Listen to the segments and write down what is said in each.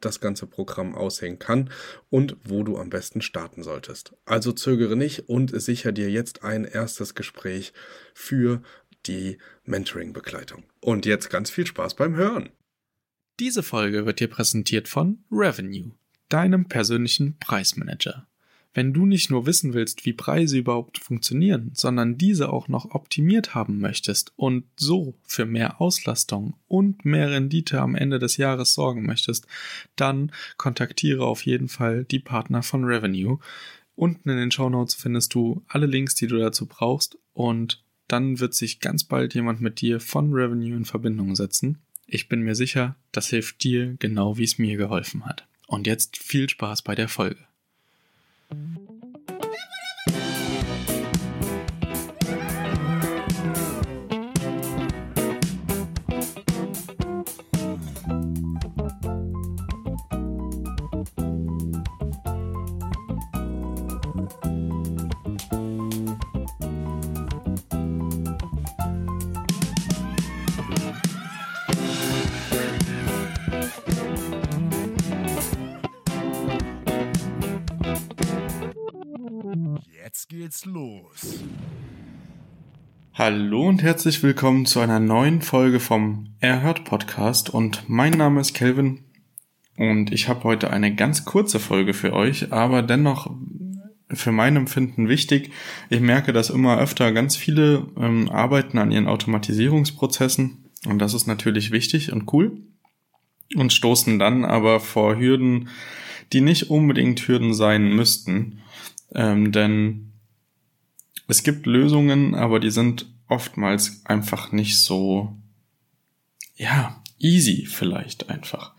das ganze Programm aussehen kann und wo du am besten starten solltest. Also zögere nicht und sicher dir jetzt ein erstes Gespräch für die Mentoring-Begleitung. Und jetzt ganz viel Spaß beim Hören. Diese Folge wird dir präsentiert von Revenue, deinem persönlichen Preismanager. Wenn du nicht nur wissen willst, wie Preise überhaupt funktionieren, sondern diese auch noch optimiert haben möchtest und so für mehr Auslastung und mehr Rendite am Ende des Jahres sorgen möchtest, dann kontaktiere auf jeden Fall die Partner von Revenue. Unten in den Show Notes findest du alle Links, die du dazu brauchst und dann wird sich ganz bald jemand mit dir von Revenue in Verbindung setzen. Ich bin mir sicher, das hilft dir genau wie es mir geholfen hat. Und jetzt viel Spaß bei der Folge. Mm-hmm. Hallo und herzlich willkommen zu einer neuen Folge vom Erhört Podcast und mein Name ist Kelvin und ich habe heute eine ganz kurze Folge für euch, aber dennoch für mein Empfinden wichtig. Ich merke, dass immer öfter ganz viele ähm, arbeiten an ihren Automatisierungsprozessen und das ist natürlich wichtig und cool und stoßen dann aber vor Hürden, die nicht unbedingt Hürden sein müssten. Ähm, denn es gibt Lösungen, aber die sind oftmals einfach nicht so, ja, easy vielleicht einfach.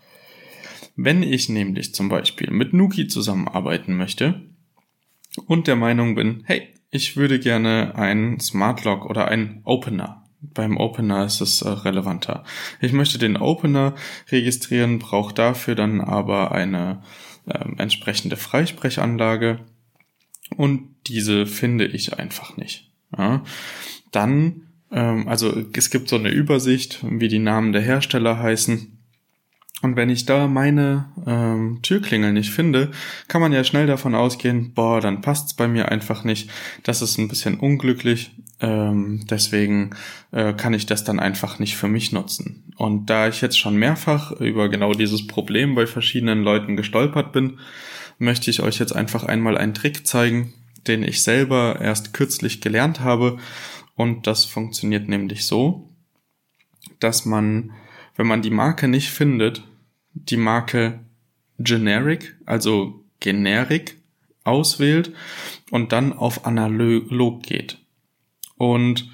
Wenn ich nämlich zum Beispiel mit Nuki zusammenarbeiten möchte und der Meinung bin, hey, ich würde gerne einen Smart Lock oder einen Opener. Beim Opener ist es äh, relevanter. Ich möchte den Opener registrieren, brauche dafür dann aber eine äh, entsprechende Freisprechanlage und diese finde ich einfach nicht. Ja. Dann, ähm, also es gibt so eine Übersicht, wie die Namen der Hersteller heißen. Und wenn ich da meine ähm, Türklingel nicht finde, kann man ja schnell davon ausgehen, boah, dann passt's bei mir einfach nicht. Das ist ein bisschen unglücklich. Ähm, deswegen äh, kann ich das dann einfach nicht für mich nutzen. Und da ich jetzt schon mehrfach über genau dieses Problem bei verschiedenen Leuten gestolpert bin, möchte ich euch jetzt einfach einmal einen Trick zeigen, den ich selber erst kürzlich gelernt habe. Und das funktioniert nämlich so, dass man, wenn man die Marke nicht findet, die Marke Generic, also Generic auswählt und dann auf Analog geht. Und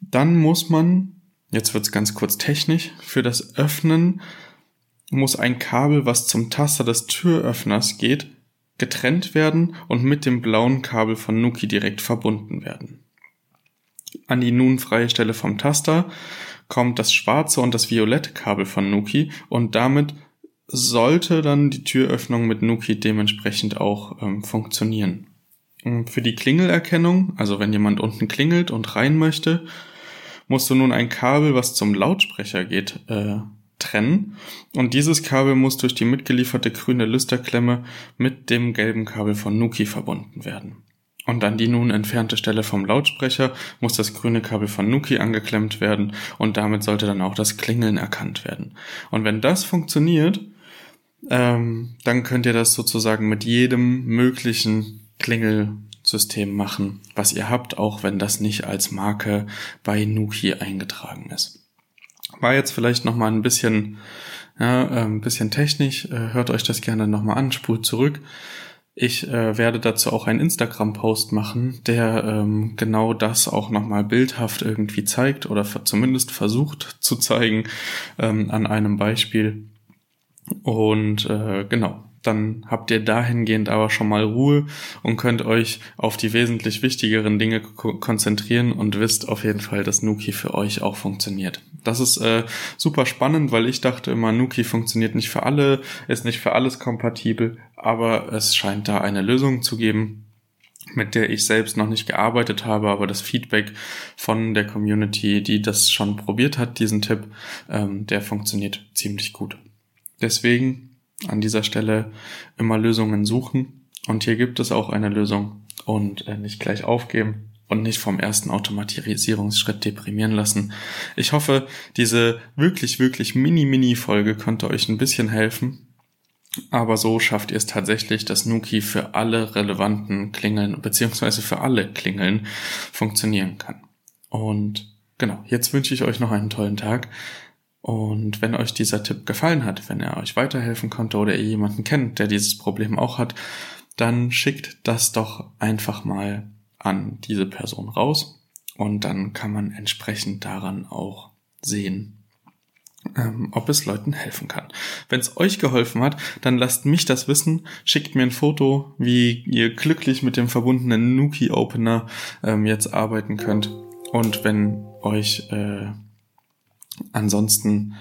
dann muss man, jetzt wird's ganz kurz technisch, für das Öffnen muss ein Kabel, was zum Taster des Türöffners geht, getrennt werden und mit dem blauen Kabel von Nuki direkt verbunden werden. An die nun freie Stelle vom Taster kommt das schwarze und das violette Kabel von Nuki und damit sollte dann die Türöffnung mit Nuki dementsprechend auch ähm, funktionieren. Für die Klingelerkennung, also wenn jemand unten klingelt und rein möchte, musst du nun ein Kabel, was zum Lautsprecher geht, äh, trennen und dieses Kabel muss durch die mitgelieferte grüne Lüsterklemme mit dem gelben Kabel von Nuki verbunden werden. Und an die nun entfernte Stelle vom Lautsprecher muss das grüne Kabel von Nuki angeklemmt werden und damit sollte dann auch das Klingeln erkannt werden. Und wenn das funktioniert, ähm, dann könnt ihr das sozusagen mit jedem möglichen Klingelsystem machen, was ihr habt, auch wenn das nicht als Marke bei Nuki eingetragen ist. War jetzt vielleicht noch mal ein bisschen, ja, äh, ein bisschen technisch. Äh, hört euch das gerne noch mal an, spult zurück. Ich äh, werde dazu auch einen Instagram-Post machen, der ähm, genau das auch nochmal bildhaft irgendwie zeigt oder zumindest versucht zu zeigen ähm, an einem Beispiel. Und äh, genau, dann habt ihr dahingehend aber schon mal Ruhe und könnt euch auf die wesentlich wichtigeren Dinge konzentrieren und wisst auf jeden Fall, dass Nuki für euch auch funktioniert. Das ist äh, super spannend, weil ich dachte immer, Nuki funktioniert nicht für alle, ist nicht für alles kompatibel, aber es scheint da eine Lösung zu geben, mit der ich selbst noch nicht gearbeitet habe, aber das Feedback von der Community, die das schon probiert hat, diesen Tipp, ähm, der funktioniert ziemlich gut. Deswegen an dieser Stelle immer Lösungen suchen. Und hier gibt es auch eine Lösung und äh, nicht gleich aufgeben und nicht vom ersten Automatisierungsschritt deprimieren lassen. Ich hoffe, diese wirklich, wirklich mini-mini-Folge konnte euch ein bisschen helfen. Aber so schafft ihr es tatsächlich, dass Nuki für alle relevanten Klingeln beziehungsweise für alle Klingeln funktionieren kann. Und genau, jetzt wünsche ich euch noch einen tollen Tag. Und wenn euch dieser Tipp gefallen hat, wenn er euch weiterhelfen konnte oder ihr jemanden kennt, der dieses Problem auch hat, dann schickt das doch einfach mal an diese Person raus und dann kann man entsprechend daran auch sehen, ähm, ob es Leuten helfen kann. Wenn es euch geholfen hat, dann lasst mich das wissen, schickt mir ein Foto, wie ihr glücklich mit dem verbundenen Nuki Opener ähm, jetzt arbeiten könnt. Und wenn euch äh, ansonsten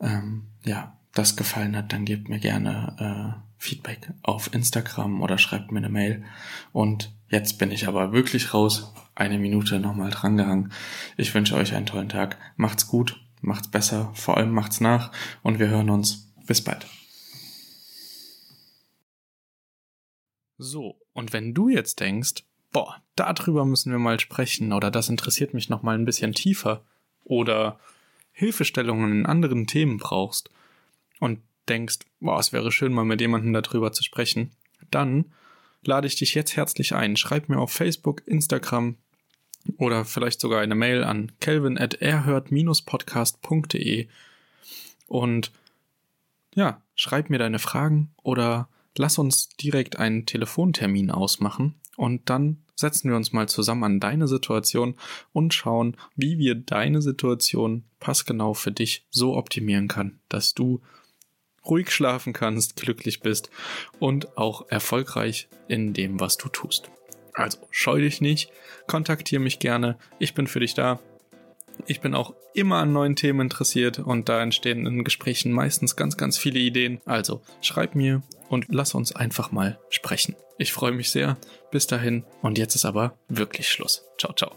ähm, ja das gefallen hat, dann gebt mir gerne äh, Feedback auf Instagram oder schreibt mir eine Mail. Und jetzt bin ich aber wirklich raus. Eine Minute nochmal drangehangen. Ich wünsche euch einen tollen Tag. Macht's gut, macht's besser, vor allem macht's nach und wir hören uns. Bis bald. So, und wenn du jetzt denkst, boah, darüber müssen wir mal sprechen oder das interessiert mich noch mal ein bisschen tiefer oder Hilfestellungen in anderen Themen brauchst und denkst, boah, es wäre schön, mal mit jemandem darüber zu sprechen, dann lade ich dich jetzt herzlich ein. Schreib mir auf Facebook, Instagram oder vielleicht sogar eine Mail an kelvin at erhört-podcast.de und ja, schreib mir deine Fragen oder lass uns direkt einen Telefontermin ausmachen und dann setzen wir uns mal zusammen an deine Situation und schauen, wie wir deine Situation passgenau für dich so optimieren kann, dass du ruhig schlafen kannst, glücklich bist und auch erfolgreich in dem, was du tust. Also scheu dich nicht, kontaktiere mich gerne, ich bin für dich da. Ich bin auch immer an neuen Themen interessiert und da entstehen in Gesprächen meistens ganz, ganz viele Ideen. Also schreib mir und lass uns einfach mal sprechen. Ich freue mich sehr. Bis dahin und jetzt ist aber wirklich Schluss. Ciao, ciao.